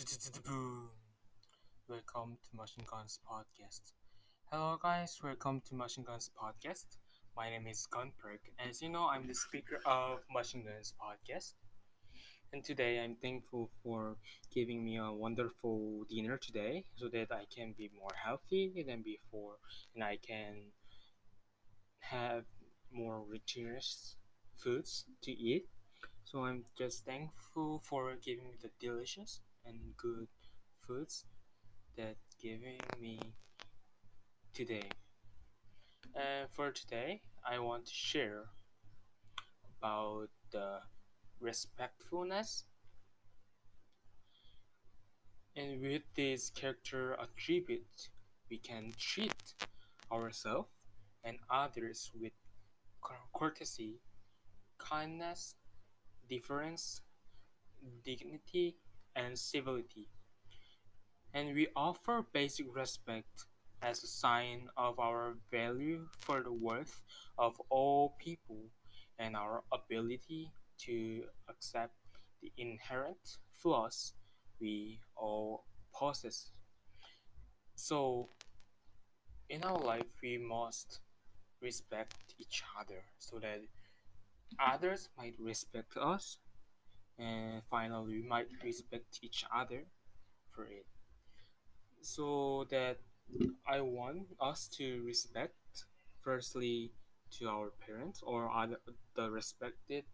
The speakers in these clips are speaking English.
Welcome to Machine Guns Podcast. Hello, guys. Welcome to Machine Guns Podcast. My name is Gunperk. As you know, I'm the speaker of Machine Guns Podcast. And today, I'm thankful for giving me a wonderful dinner today, so that I can be more healthy than before, and I can have more nutritious foods to eat. So I'm just thankful for giving me the delicious and good foods that giving me today. And for today, I want to share about the respectfulness and with this character attribute we can treat ourselves and others with courtesy kindness deference dignity and civility and we offer basic respect as a sign of our value for the worth of all people and our ability to accept the inherent flaws we all possess. So, in our life, we must respect each other so that others might respect us, and finally, we might respect each other for it. So, that I want us to respect, firstly, to our parents or other the respected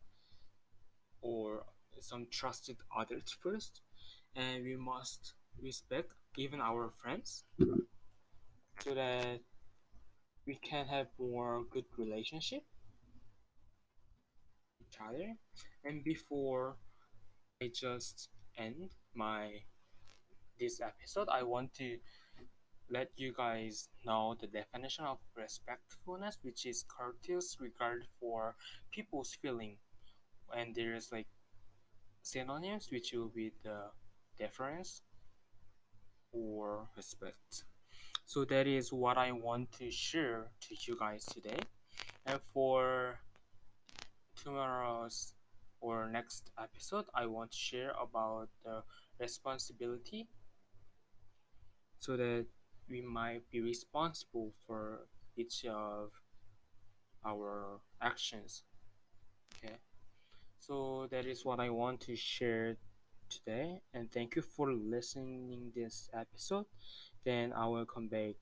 or some trusted others first, and we must respect even our friends so that we can have more good relationship each other. And before I just end my this episode, I want to let you guys know the definition of respectfulness, which is courteous regard for people's feeling. And there is like synonyms, which will be the deference or respect. So that is what I want to share to you guys today. And for tomorrow's or next episode, I want to share about the responsibility so that we might be responsible for each of our actions. Okay. So that is what I want to share today and thank you for listening this episode. Then I will come back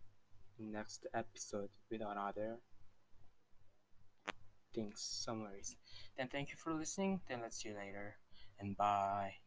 next episode with another things summaries. Then thank you for listening. Then let's see you later and bye.